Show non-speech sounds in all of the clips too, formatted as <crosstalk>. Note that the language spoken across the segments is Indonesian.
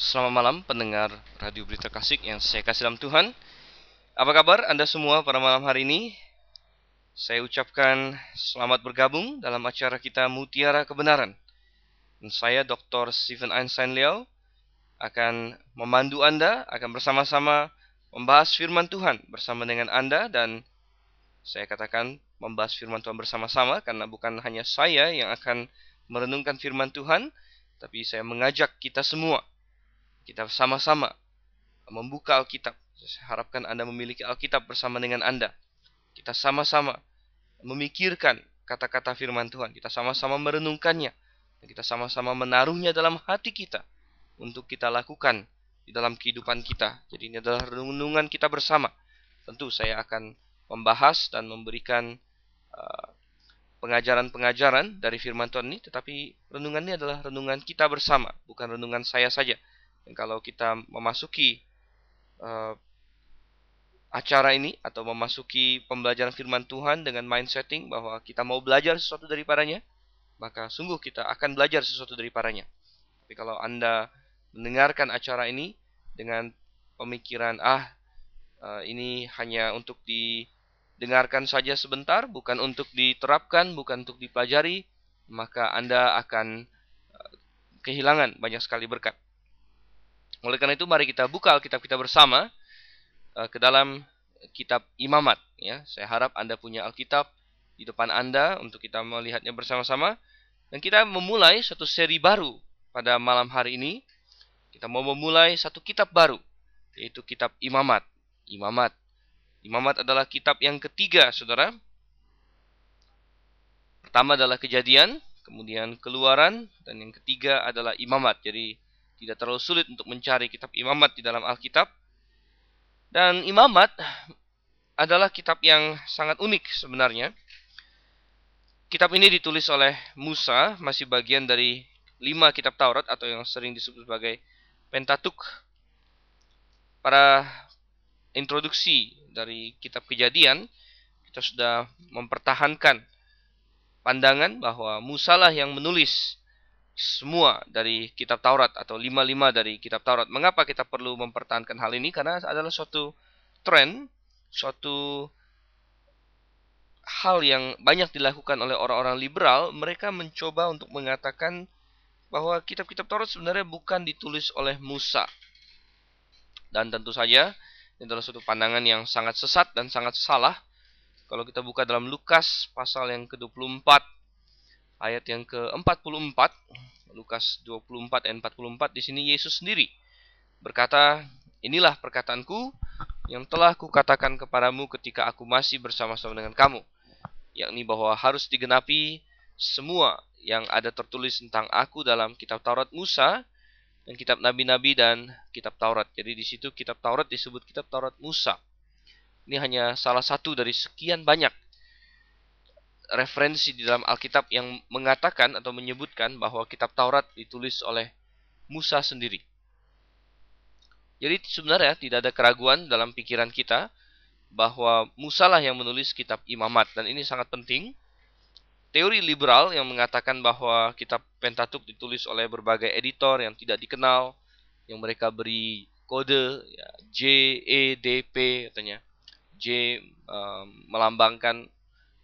Selamat malam pendengar Radio Berita Kasih yang saya kasih dalam Tuhan. Apa kabar Anda semua pada malam hari ini? Saya ucapkan selamat bergabung dalam acara kita Mutiara Kebenaran. Dan saya Dr. Stephen Einstein Liao akan memandu Anda, akan bersama-sama membahas firman Tuhan bersama dengan Anda dan saya katakan membahas firman Tuhan bersama-sama karena bukan hanya saya yang akan merenungkan firman Tuhan, tapi saya mengajak kita semua kita sama-sama membuka Alkitab. Saya harapkan Anda memiliki Alkitab bersama dengan Anda. Kita sama-sama memikirkan kata-kata firman Tuhan. Kita sama-sama merenungkannya. Kita sama-sama menaruhnya dalam hati kita untuk kita lakukan di dalam kehidupan kita. Jadi ini adalah renungan kita bersama. Tentu saya akan membahas dan memberikan uh, pengajaran-pengajaran dari firman Tuhan ini, tetapi renungan ini adalah renungan kita bersama, bukan renungan saya saja. Dan kalau kita memasuki uh, acara ini atau memasuki pembelajaran firman Tuhan dengan mindsetting bahwa kita mau belajar sesuatu daripadanya, maka sungguh kita akan belajar sesuatu daripadanya. Tapi kalau Anda mendengarkan acara ini dengan pemikiran ah uh, ini hanya untuk didengarkan saja sebentar, bukan untuk diterapkan, bukan untuk dipelajari, maka Anda akan uh, kehilangan banyak sekali berkat. Oleh karena itu mari kita buka Alkitab kita bersama uh, ke dalam kitab Imamat ya. Saya harap Anda punya Alkitab di depan Anda untuk kita melihatnya bersama-sama dan kita memulai satu seri baru pada malam hari ini. Kita mau memulai satu kitab baru yaitu kitab Imamat. Imamat. Imamat adalah kitab yang ketiga, Saudara. Pertama adalah Kejadian, kemudian Keluaran dan yang ketiga adalah Imamat. Jadi tidak terlalu sulit untuk mencari kitab imamat di dalam Alkitab. Dan imamat adalah kitab yang sangat unik sebenarnya. Kitab ini ditulis oleh Musa, masih bagian dari lima kitab Taurat atau yang sering disebut sebagai Pentatuk. Pada introduksi dari kitab kejadian, kita sudah mempertahankan pandangan bahwa Musa lah yang menulis semua dari kitab Taurat atau lima-lima dari kitab Taurat. Mengapa kita perlu mempertahankan hal ini? Karena adalah suatu tren, suatu hal yang banyak dilakukan oleh orang-orang liberal. Mereka mencoba untuk mengatakan bahwa kitab-kitab Taurat sebenarnya bukan ditulis oleh Musa. Dan tentu saja ini adalah suatu pandangan yang sangat sesat dan sangat salah. Kalau kita buka dalam Lukas pasal yang ke-24 ayat yang ke-44 Lukas 24 ayat 44 di sini Yesus sendiri berkata, "Inilah perkataanku yang telah kukatakan kepadamu ketika aku masih bersama-sama dengan kamu, yakni bahwa harus digenapi semua yang ada tertulis tentang aku dalam kitab Taurat Musa dan kitab nabi-nabi dan kitab Taurat. Jadi di situ kitab Taurat disebut kitab Taurat Musa. Ini hanya salah satu dari sekian banyak referensi di dalam Alkitab yang mengatakan atau menyebutkan bahwa kitab Taurat ditulis oleh Musa sendiri. Jadi sebenarnya tidak ada keraguan dalam pikiran kita bahwa Musa lah yang menulis kitab Imamat dan ini sangat penting. Teori liberal yang mengatakan bahwa kitab Pentatuk ditulis oleh berbagai editor yang tidak dikenal, yang mereka beri kode ya, J, E, D, P katanya. J um, melambangkan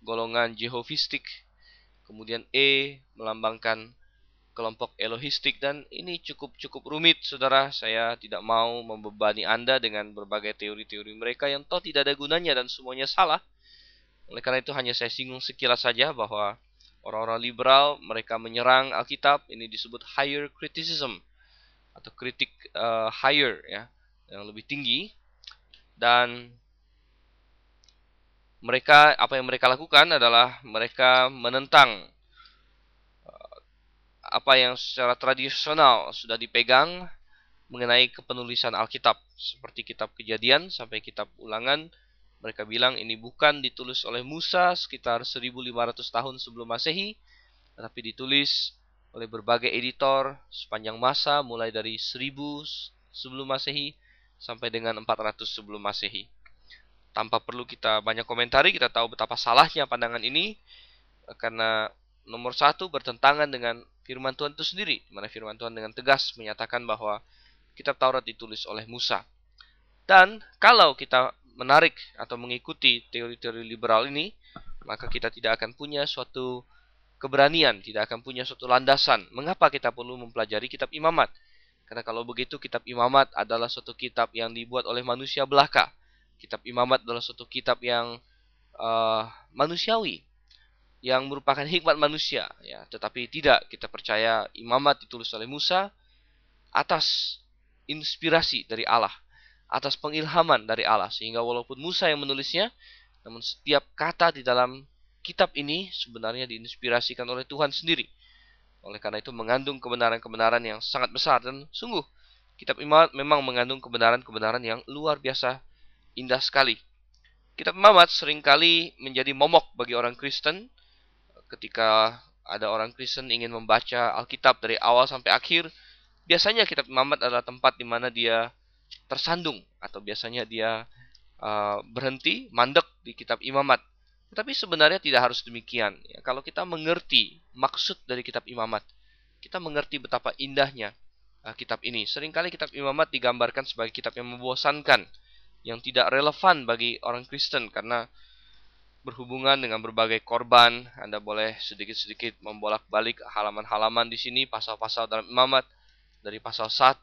golongan Jehovistik, kemudian E melambangkan kelompok Elohistik dan ini cukup cukup rumit saudara. Saya tidak mau membebani Anda dengan berbagai teori-teori mereka yang toh tidak ada gunanya dan semuanya salah. Oleh karena itu hanya saya singgung sekilas saja bahwa orang-orang liberal mereka menyerang Alkitab. Ini disebut higher criticism atau kritik uh, higher ya yang lebih tinggi. Dan mereka apa yang mereka lakukan adalah mereka menentang uh, apa yang secara tradisional sudah dipegang mengenai kepenulisan Alkitab. Seperti kitab Kejadian sampai kitab Ulangan mereka bilang ini bukan ditulis oleh Musa sekitar 1500 tahun sebelum Masehi tetapi ditulis oleh berbagai editor sepanjang masa mulai dari 1000 sebelum Masehi sampai dengan 400 sebelum Masehi tanpa perlu kita banyak komentari kita tahu betapa salahnya pandangan ini karena nomor satu bertentangan dengan firman Tuhan itu sendiri mana firman Tuhan dengan tegas menyatakan bahwa kitab Taurat ditulis oleh Musa. Dan kalau kita menarik atau mengikuti teori-teori liberal ini, maka kita tidak akan punya suatu keberanian, tidak akan punya suatu landasan. Mengapa kita perlu mempelajari kitab imamat? Karena kalau begitu kitab imamat adalah suatu kitab yang dibuat oleh manusia belaka. Kitab imamat adalah suatu kitab yang uh, manusiawi, yang merupakan hikmat manusia. Ya, tetapi tidak kita percaya imamat ditulis oleh Musa atas inspirasi dari Allah, atas pengilhaman dari Allah. Sehingga walaupun Musa yang menulisnya, namun setiap kata di dalam kitab ini sebenarnya diinspirasikan oleh Tuhan sendiri. Oleh karena itu mengandung kebenaran-kebenaran yang sangat besar dan sungguh kitab Imamat memang mengandung kebenaran-kebenaran yang luar biasa indah sekali. Kitab Imamat sering kali menjadi momok bagi orang Kristen ketika ada orang Kristen ingin membaca Alkitab dari awal sampai akhir, biasanya kitab Imamat adalah tempat di mana dia tersandung atau biasanya dia uh, berhenti mandek di kitab imamat. Tetapi sebenarnya tidak harus demikian. Ya, kalau kita mengerti maksud dari kitab imamat, kita mengerti betapa indahnya uh, kitab ini. Seringkali kitab imamat digambarkan sebagai kitab yang membosankan, yang tidak relevan bagi orang Kristen karena berhubungan dengan berbagai korban. Anda boleh sedikit-sedikit membolak-balik halaman-halaman di sini, pasal-pasal dalam imamat dari pasal 1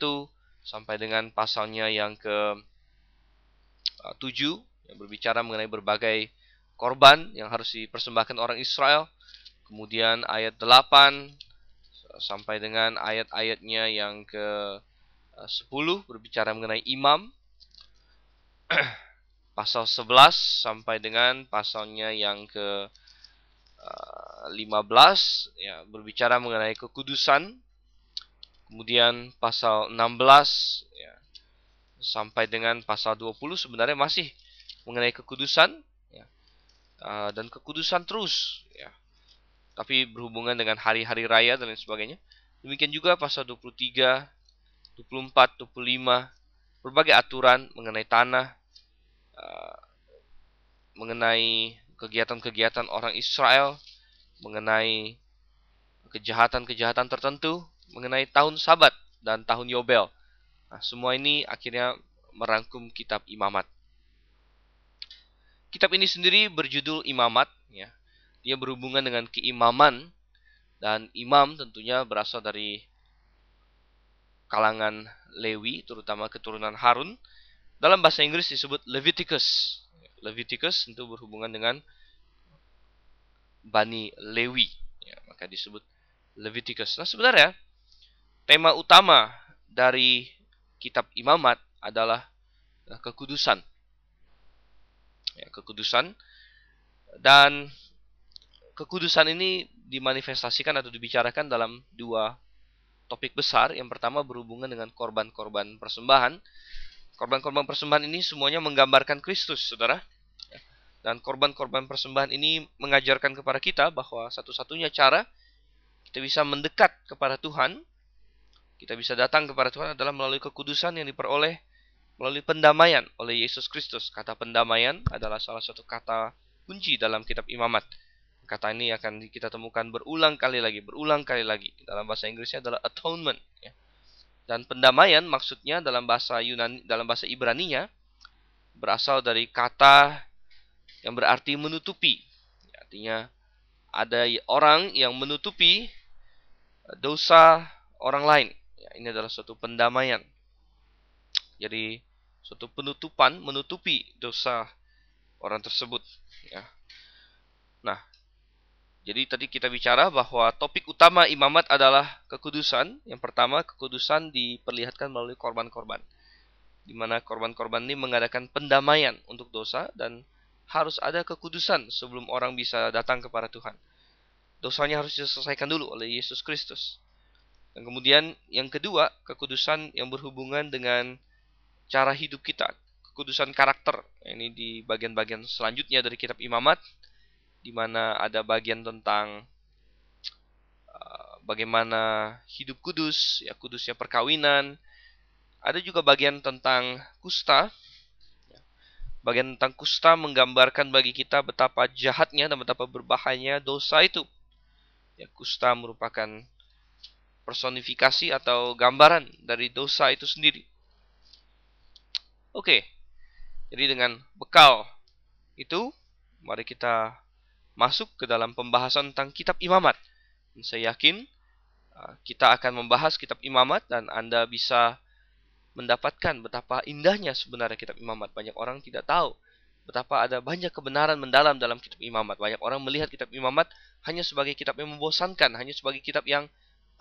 sampai dengan pasalnya yang ke 7 yang berbicara mengenai berbagai korban yang harus dipersembahkan orang Israel. Kemudian ayat 8 sampai dengan ayat-ayatnya yang ke 10 berbicara mengenai imam. <clears throat> Pasal 11 sampai dengan pasalnya yang ke 15 ya berbicara mengenai kekudusan. Kemudian pasal 16 ya sampai dengan pasal 20 sebenarnya masih mengenai kekudusan ya. Uh, dan kekudusan terus ya. Tapi berhubungan dengan hari-hari raya dan lain sebagainya. Demikian juga pasal 23, 24, 25 berbagai aturan mengenai tanah uh, mengenai kegiatan-kegiatan orang Israel, mengenai kejahatan-kejahatan tertentu, mengenai tahun Sabat dan tahun Yobel. Nah, semua ini akhirnya merangkum kitab Imamat. Kitab ini sendiri berjudul Imamat, ya. Dia berhubungan dengan keimaman dan imam tentunya berasal dari kalangan Lewi, terutama keturunan Harun. Dalam bahasa Inggris disebut Leviticus. Leviticus tentu berhubungan dengan Bani Lewi, ya, maka disebut Leviticus. Nah, sebenarnya tema utama dari kitab imamat adalah eh, kekudusan. Ya, kekudusan dan kekudusan ini dimanifestasikan atau dibicarakan dalam dua topik besar. Yang pertama berhubungan dengan korban-korban persembahan. Korban-korban persembahan ini semuanya menggambarkan Kristus, saudara. Dan korban-korban persembahan ini mengajarkan kepada kita bahwa satu-satunya cara kita bisa mendekat kepada Tuhan kita bisa datang kepada Tuhan adalah melalui kekudusan yang diperoleh melalui pendamaian oleh Yesus Kristus. Kata pendamaian adalah salah satu kata kunci dalam kitab imamat. Kata ini akan kita temukan berulang kali lagi, berulang kali lagi. Dalam bahasa Inggrisnya adalah atonement. Ya. Dan pendamaian maksudnya dalam bahasa Yunani, dalam bahasa Ibrani-nya berasal dari kata yang berarti menutupi. Artinya ada orang yang menutupi dosa orang lain ini adalah suatu pendamaian. Jadi suatu penutupan menutupi dosa orang tersebut ya. Nah, jadi tadi kita bicara bahwa topik utama imamat adalah kekudusan. Yang pertama, kekudusan diperlihatkan melalui korban-korban. Di mana korban-korban ini mengadakan pendamaian untuk dosa dan harus ada kekudusan sebelum orang bisa datang kepada Tuhan. Dosanya harus diselesaikan dulu oleh Yesus Kristus. Dan kemudian yang kedua, kekudusan yang berhubungan dengan cara hidup kita, kekudusan karakter. Ini di bagian-bagian selanjutnya dari kitab Imamat di mana ada bagian tentang uh, bagaimana hidup kudus, ya kudusnya perkawinan. Ada juga bagian tentang kusta. Bagian tentang kusta menggambarkan bagi kita betapa jahatnya dan betapa berbahayanya dosa itu. Ya, kusta merupakan personifikasi atau gambaran dari dosa itu sendiri. Oke, jadi dengan bekal itu, mari kita masuk ke dalam pembahasan tentang kitab imamat. Saya yakin uh, kita akan membahas kitab imamat dan Anda bisa mendapatkan betapa indahnya sebenarnya kitab imamat. Banyak orang tidak tahu betapa ada banyak kebenaran mendalam dalam kitab imamat. Banyak orang melihat kitab imamat hanya sebagai kitab yang membosankan, hanya sebagai kitab yang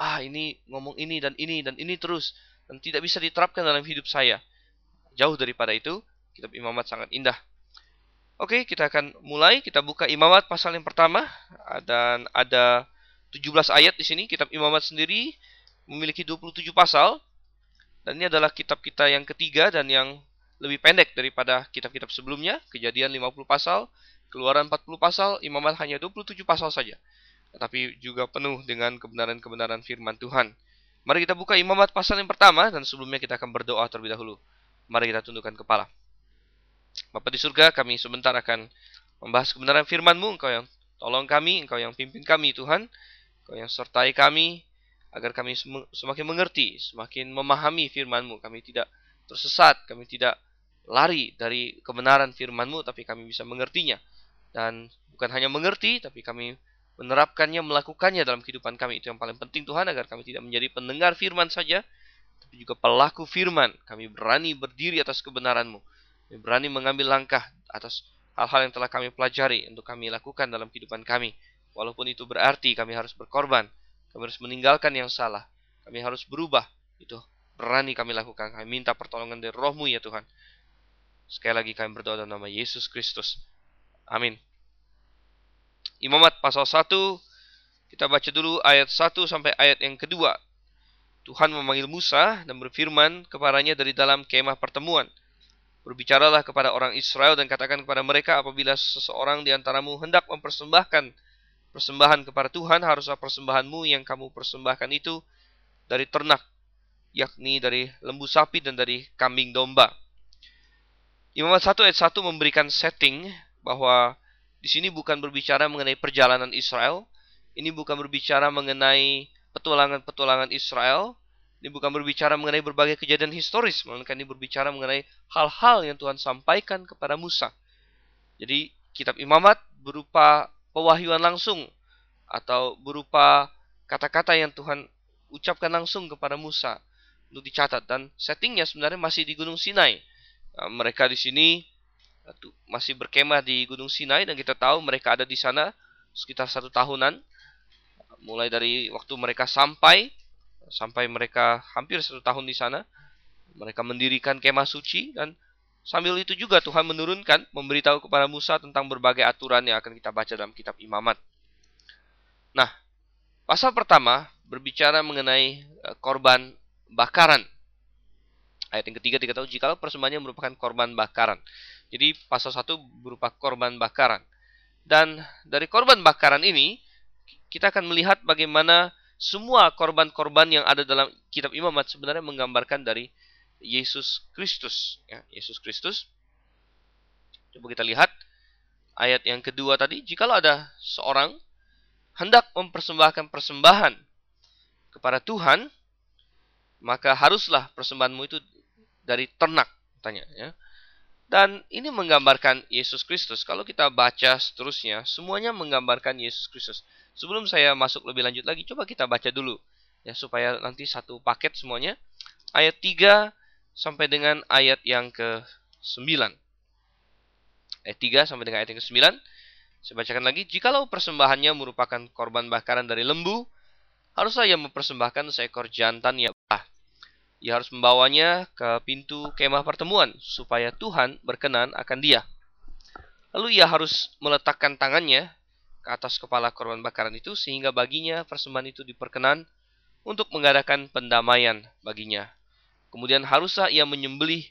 ah ini ngomong ini dan ini dan ini terus dan tidak bisa diterapkan dalam hidup saya. Jauh daripada itu, kitab imamat sangat indah. Oke, kita akan mulai. Kita buka imamat pasal yang pertama dan ada 17 ayat di sini. Kitab imamat sendiri memiliki 27 pasal dan ini adalah kitab kita yang ketiga dan yang lebih pendek daripada kitab-kitab sebelumnya. Kejadian 50 pasal, Keluaran 40 pasal, Imamat hanya 27 pasal saja tetapi juga penuh dengan kebenaran-kebenaran firman Tuhan. Mari kita buka imamat pasal yang pertama dan sebelumnya kita akan berdoa terlebih dahulu. Mari kita tundukkan kepala. Bapa di surga, kami sebentar akan membahas kebenaran firman-Mu. Engkau yang tolong kami, Engkau yang pimpin kami Tuhan. Engkau yang sertai kami agar kami semakin mengerti, semakin memahami firman-Mu. Kami tidak tersesat, kami tidak lari dari kebenaran firman-Mu, tapi kami bisa mengertinya. Dan bukan hanya mengerti, tapi kami menerapkannya, melakukannya dalam kehidupan kami. Itu yang paling penting Tuhan agar kami tidak menjadi pendengar firman saja, tapi juga pelaku firman. Kami berani berdiri atas kebenaran-Mu. Kami berani mengambil langkah atas hal-hal yang telah kami pelajari untuk kami lakukan dalam kehidupan kami. Walaupun itu berarti kami harus berkorban, kami harus meninggalkan yang salah, kami harus berubah. Itu berani kami lakukan. Kami minta pertolongan dari rohmu ya Tuhan. Sekali lagi kami berdoa dalam nama Yesus Kristus. Amin. Imamat pasal 1 kita baca dulu ayat 1 sampai ayat yang kedua. Tuhan memanggil Musa dan berfirman kepadanya dari dalam kemah pertemuan. Berbicaralah kepada orang Israel dan katakan kepada mereka apabila seseorang di antaramu hendak mempersembahkan persembahan kepada Tuhan, haruslah persembahanmu yang kamu persembahkan itu dari ternak, yakni dari lembu sapi dan dari kambing domba. Imamat 1 ayat 1 memberikan setting bahwa di sini bukan berbicara mengenai perjalanan Israel, ini bukan berbicara mengenai petualangan-petualangan Israel, ini bukan berbicara mengenai berbagai kejadian historis, melainkan ini berbicara mengenai hal-hal yang Tuhan sampaikan kepada Musa. Jadi kitab Imamat berupa pewahyuan langsung atau berupa kata-kata yang Tuhan ucapkan langsung kepada Musa untuk dicatat dan settingnya sebenarnya masih di Gunung Sinai. Nah, mereka di sini masih berkemah di Gunung Sinai dan kita tahu mereka ada di sana sekitar satu tahunan mulai dari waktu mereka sampai sampai mereka hampir satu tahun di sana mereka mendirikan kemah suci dan sambil itu juga Tuhan menurunkan memberitahu kepada Musa tentang berbagai aturan yang akan kita baca dalam kitab Imamat. Nah, pasal pertama berbicara mengenai e, korban bakaran. Ayat yang ketiga kita tahu jika persembahannya merupakan korban bakaran. Jadi pasal 1 berupa korban bakaran. Dan dari korban bakaran ini, kita akan melihat bagaimana semua korban-korban yang ada dalam kitab imamat sebenarnya menggambarkan dari Yesus Kristus. Ya, Yesus Kristus. Coba kita lihat ayat yang kedua tadi. Jikalau ada seorang hendak mempersembahkan persembahan kepada Tuhan, maka haruslah persembahanmu itu dari ternak. Tanya, ya. Dan ini menggambarkan Yesus Kristus. Kalau kita baca seterusnya, semuanya menggambarkan Yesus Kristus. Sebelum saya masuk lebih lanjut lagi, coba kita baca dulu ya supaya nanti satu paket semuanya. Ayat 3 sampai dengan ayat yang ke-9. Ayat 3 sampai dengan ayat yang ke-9. Saya bacakan lagi, jikalau persembahannya merupakan korban bakaran dari lembu, haruslah ia mempersembahkan seekor jantan yang ia harus membawanya ke pintu kemah pertemuan supaya Tuhan berkenan akan dia. Lalu ia harus meletakkan tangannya ke atas kepala korban bakaran itu sehingga baginya persembahan itu diperkenan untuk mengadakan pendamaian baginya. Kemudian haruslah ia menyembelih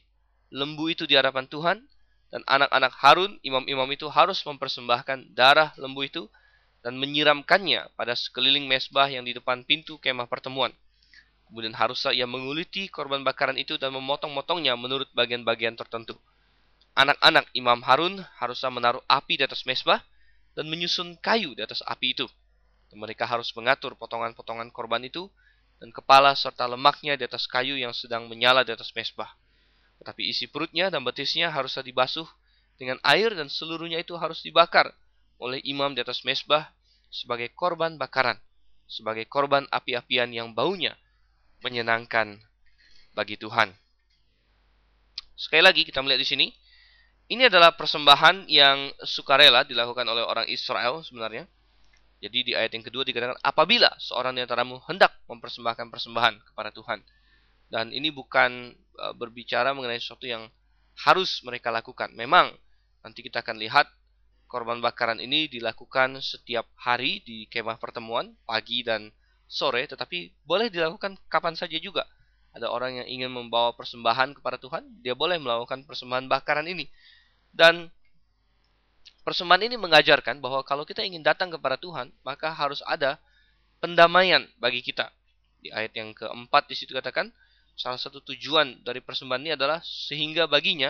lembu itu di hadapan Tuhan dan anak-anak Harun, imam-imam itu harus mempersembahkan darah lembu itu dan menyiramkannya pada sekeliling mesbah yang di depan pintu kemah pertemuan. Kemudian haruslah ia menguliti korban bakaran itu dan memotong-motongnya menurut bagian-bagian tertentu. Anak-anak Imam Harun haruslah menaruh api di atas mesbah dan menyusun kayu di atas api itu. Dan mereka harus mengatur potongan-potongan korban itu dan kepala serta lemaknya di atas kayu yang sedang menyala di atas mesbah. Tetapi isi perutnya dan betisnya haruslah dibasuh dengan air dan seluruhnya itu harus dibakar oleh imam di atas mesbah sebagai korban bakaran, sebagai korban api-apian yang baunya menyenangkan bagi Tuhan. Sekali lagi kita melihat di sini, ini adalah persembahan yang sukarela dilakukan oleh orang Israel sebenarnya. Jadi di ayat yang kedua dikatakan apabila seorang di antaramu hendak mempersembahkan persembahan kepada Tuhan. Dan ini bukan e, berbicara mengenai sesuatu yang harus mereka lakukan. Memang nanti kita akan lihat korban bakaran ini dilakukan setiap hari di kemah pertemuan pagi dan sore, tetapi boleh dilakukan kapan saja juga. Ada orang yang ingin membawa persembahan kepada Tuhan, dia boleh melakukan persembahan bakaran ini. Dan Persembahan ini mengajarkan bahwa kalau kita ingin datang kepada Tuhan, maka harus ada pendamaian bagi kita. Di ayat yang keempat di situ katakan, salah satu tujuan dari persembahan ini adalah sehingga baginya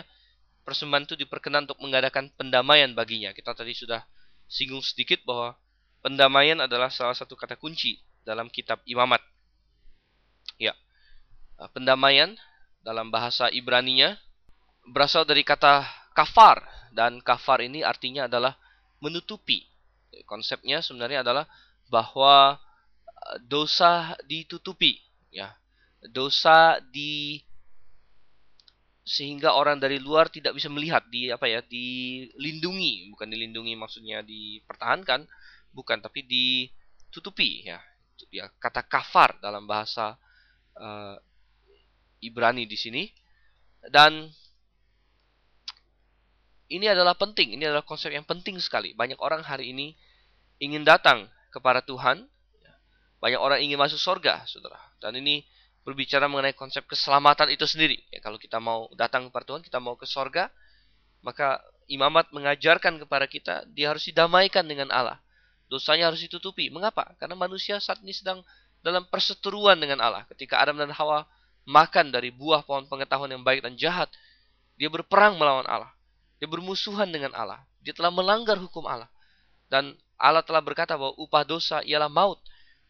persembahan itu diperkenan untuk mengadakan pendamaian baginya. Kita tadi sudah singgung sedikit bahwa pendamaian adalah salah satu kata kunci dalam kitab Imamat. Ya. Pendamaian dalam bahasa Ibraninya berasal dari kata kafar dan kafar ini artinya adalah menutupi. Konsepnya sebenarnya adalah bahwa eh, dosa ditutupi, ya. Dosa di sehingga orang dari luar tidak bisa melihat di apa ya dilindungi bukan dilindungi maksudnya dipertahankan bukan tapi ditutupi ya ya kata kafar dalam bahasa uh, Ibrani di sini dan ini adalah penting, ini adalah konsep yang penting sekali. Banyak orang hari ini ingin datang kepada Tuhan, banyak orang ingin masuk surga, saudara. Dan ini berbicara mengenai konsep keselamatan itu sendiri. Ya, kalau kita mau datang kepada Tuhan, kita mau ke surga, maka imamat mengajarkan kepada kita, dia harus didamaikan dengan Allah. Dosanya harus ditutupi. Mengapa? Karena manusia saat ini sedang dalam perseteruan dengan Allah. Ketika Adam dan Hawa makan dari buah pohon pengetahuan yang baik dan jahat, dia berperang melawan Allah. Dia bermusuhan dengan Allah. Dia telah melanggar hukum Allah. Dan Allah telah berkata bahwa upah dosa ialah maut.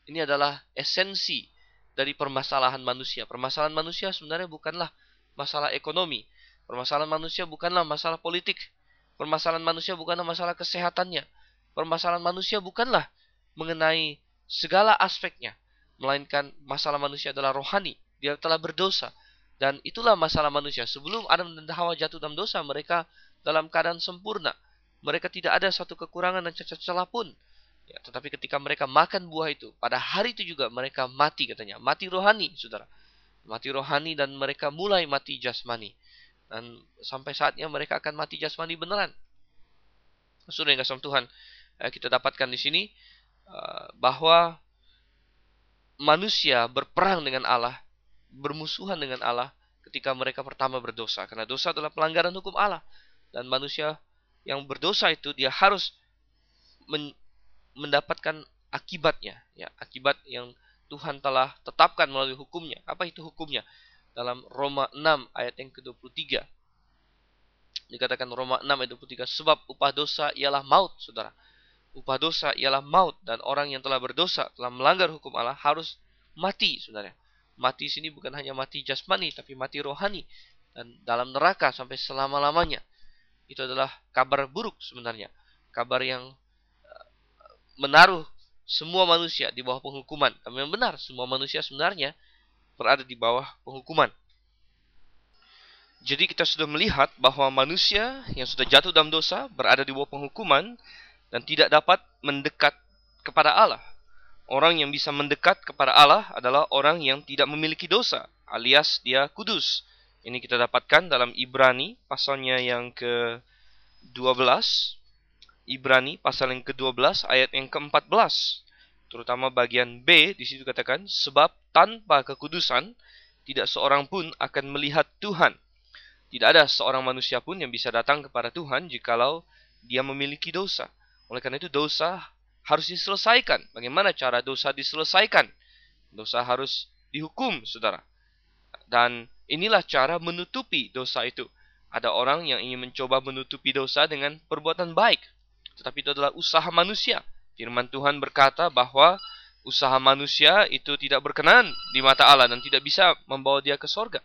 Ini adalah esensi dari permasalahan manusia. Permasalahan manusia sebenarnya bukanlah masalah ekonomi. Permasalahan manusia bukanlah masalah politik. Permasalahan manusia bukanlah masalah kesehatannya. Permasalahan manusia bukanlah mengenai segala aspeknya. Melainkan masalah manusia adalah rohani. Dia telah berdosa. Dan itulah masalah manusia. Sebelum Adam dan Hawa jatuh dalam dosa, mereka dalam keadaan sempurna. Mereka tidak ada satu kekurangan dan cacat celah pun. Ya, tetapi ketika mereka makan buah itu, pada hari itu juga mereka mati katanya. Mati rohani, saudara. Mati rohani dan mereka mulai mati jasmani. Dan sampai saatnya mereka akan mati jasmani beneran. Sudah yang kasih Tuhan, kita dapatkan di sini eh, bahwa manusia berperang dengan Allah, bermusuhan dengan Allah ketika mereka pertama berdosa. Karena dosa adalah pelanggaran hukum Allah. Dan manusia yang berdosa itu dia harus men mendapatkan akibatnya. Ya akibat yang Tuhan telah tetapkan melalui hukumnya. Apa itu hukumnya? Dalam Roma 6 ayat yang ke-23 dikatakan Roma 6 ayat 23 sebab upah dosa ialah maut saudara upah dosa ialah maut dan orang yang telah berdosa telah melanggar hukum Allah harus mati saudara mati sini bukan hanya mati jasmani tapi mati rohani dan dalam neraka sampai selama-lamanya itu adalah kabar buruk sebenarnya. Kabar yang eh, menaruh semua manusia di bawah penghukuman. Yang benar, semua manusia sebenarnya berada di bawah penghukuman. Jadi kita sudah melihat bahwa manusia yang sudah jatuh dalam dosa berada di bawah penghukuman dan tidak dapat mendekat kepada Allah. Orang yang bisa mendekat kepada Allah adalah orang yang tidak memiliki dosa, alias dia kudus. Ini kita dapatkan dalam Ibrani pasalnya yang ke-12. Ibrani pasal yang ke-12 ayat yang ke-14. Terutama bagian B di situ katakan sebab tanpa kekudusan tidak seorang pun akan melihat Tuhan. Tidak ada seorang manusia pun yang bisa datang kepada Tuhan jikalau dia memiliki dosa. Oleh karena itu dosa harus diselesaikan. Bagaimana cara dosa diselesaikan? Dosa harus dihukum, Saudara. Dan Inilah cara menutupi dosa itu. Ada orang yang ingin mencoba menutupi dosa dengan perbuatan baik. Tetapi itu adalah usaha manusia. Firman Tuhan berkata bahwa usaha manusia itu tidak berkenan di mata Allah dan tidak bisa membawa dia ke sorga.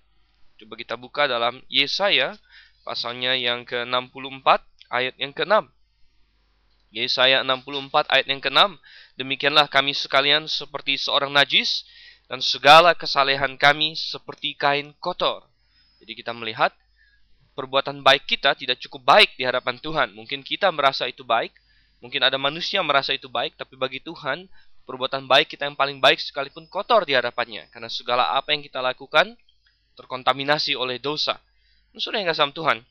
Coba kita buka dalam Yesaya pasalnya yang ke-64 ayat yang ke-6. Yesaya 64 ayat yang ke-6. Demikianlah kami sekalian seperti seorang najis dan segala kesalehan kami seperti kain kotor. Jadi kita melihat perbuatan baik kita tidak cukup baik di hadapan Tuhan. Mungkin kita merasa itu baik, mungkin ada manusia merasa itu baik, tapi bagi Tuhan perbuatan baik kita yang paling baik sekalipun kotor di hadapannya. Karena segala apa yang kita lakukan terkontaminasi oleh dosa. Sudah yang kasih Tuhan.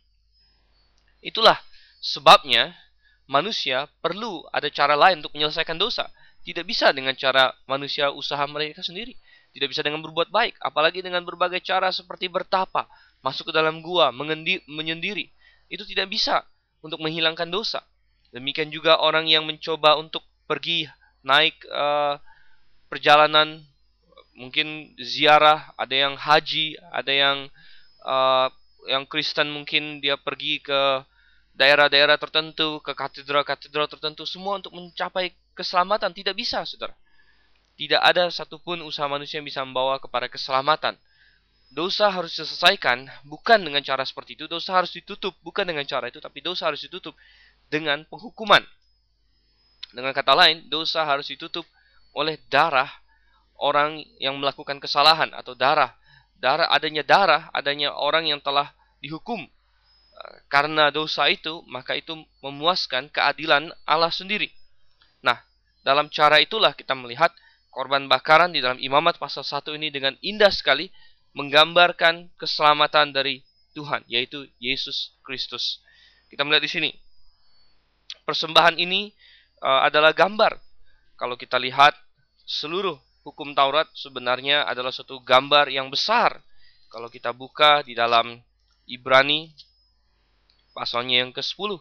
Itulah sebabnya manusia perlu ada cara lain untuk menyelesaikan dosa. Tidak bisa dengan cara manusia usaha mereka sendiri. Tidak bisa dengan berbuat baik. Apalagi dengan berbagai cara seperti bertapa, masuk ke dalam gua, menyendiri. Itu tidak bisa untuk menghilangkan dosa. Demikian juga orang yang mencoba untuk pergi naik uh, perjalanan mungkin ziarah, ada yang haji, ada yang uh, yang Kristen mungkin dia pergi ke daerah-daerah tertentu, ke katedral-katedral tertentu semua untuk mencapai keselamatan tidak bisa, Saudara. Tidak ada satupun usaha manusia yang bisa membawa kepada keselamatan. Dosa harus diselesaikan bukan dengan cara seperti itu, dosa harus ditutup bukan dengan cara itu, tapi dosa harus ditutup dengan penghukuman. Dengan kata lain, dosa harus ditutup oleh darah orang yang melakukan kesalahan atau darah. Darah adanya darah, adanya orang yang telah dihukum karena dosa itu, maka itu memuaskan keadilan Allah sendiri. Nah, dalam cara itulah kita melihat korban bakaran di dalam imamat pasal 1 ini dengan indah sekali menggambarkan keselamatan dari Tuhan, yaitu Yesus Kristus. Kita melihat di sini. Persembahan ini uh, adalah gambar. Kalau kita lihat seluruh hukum Taurat sebenarnya adalah suatu gambar yang besar. Kalau kita buka di dalam Ibrani pasalnya yang ke-10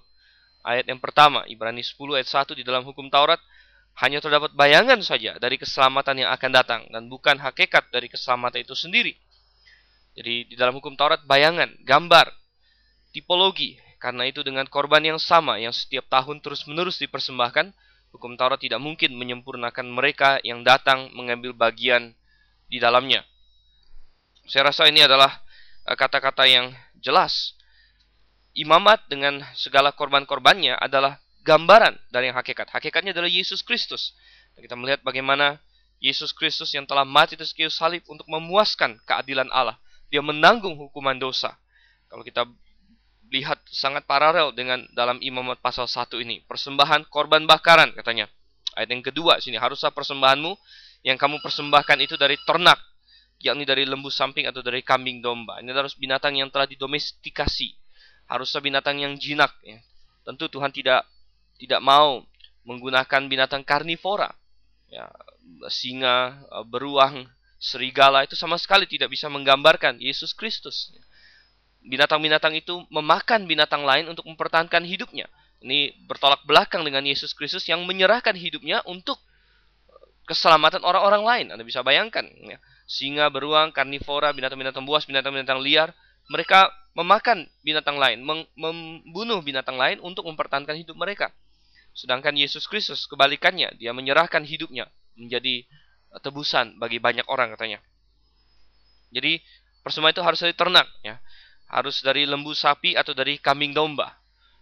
ayat yang pertama Ibrani 10 ayat 1 di dalam hukum Taurat hanya terdapat bayangan saja dari keselamatan yang akan datang dan bukan hakikat dari keselamatan itu sendiri. Jadi di dalam hukum Taurat bayangan, gambar, tipologi karena itu dengan korban yang sama yang setiap tahun terus-menerus dipersembahkan, hukum Taurat tidak mungkin menyempurnakan mereka yang datang mengambil bagian di dalamnya. Saya rasa ini adalah eh, kata-kata yang jelas. Imamat dengan segala korban-korbannya adalah gambaran dari yang hakikat. Hakikatnya adalah Yesus Kristus. kita melihat bagaimana Yesus Kristus yang telah mati di kayu salib untuk memuaskan keadilan Allah. Dia menanggung hukuman dosa. Kalau kita lihat sangat paralel dengan dalam imamat pasal 1 ini. Persembahan korban bakaran katanya. Ayat yang kedua sini, haruslah persembahanmu yang kamu persembahkan itu dari ternak, yakni dari lembu samping atau dari kambing domba. Ini harus binatang yang telah didomestikasi. Haruslah binatang yang jinak. Ya. Tentu Tuhan tidak tidak mau menggunakan binatang karnivora. Ya, singa, beruang, serigala itu sama sekali tidak bisa menggambarkan Yesus Kristus. Binatang-binatang itu memakan binatang lain untuk mempertahankan hidupnya. Ini bertolak belakang dengan Yesus Kristus yang menyerahkan hidupnya untuk eh, keselamatan orang-orang lain. Anda bisa bayangkan, ya. singa, beruang, karnivora, binatang-binatang buas, binatang-binatang liar, mereka memakan binatang lain, membunuh binatang lain untuk mempertahankan hidup mereka. Sedangkan Yesus Kristus kebalikannya, dia menyerahkan hidupnya menjadi eh, tebusan bagi banyak orang katanya. Jadi persembahan itu harus dari ternak ya harus dari lembu sapi atau dari kambing domba.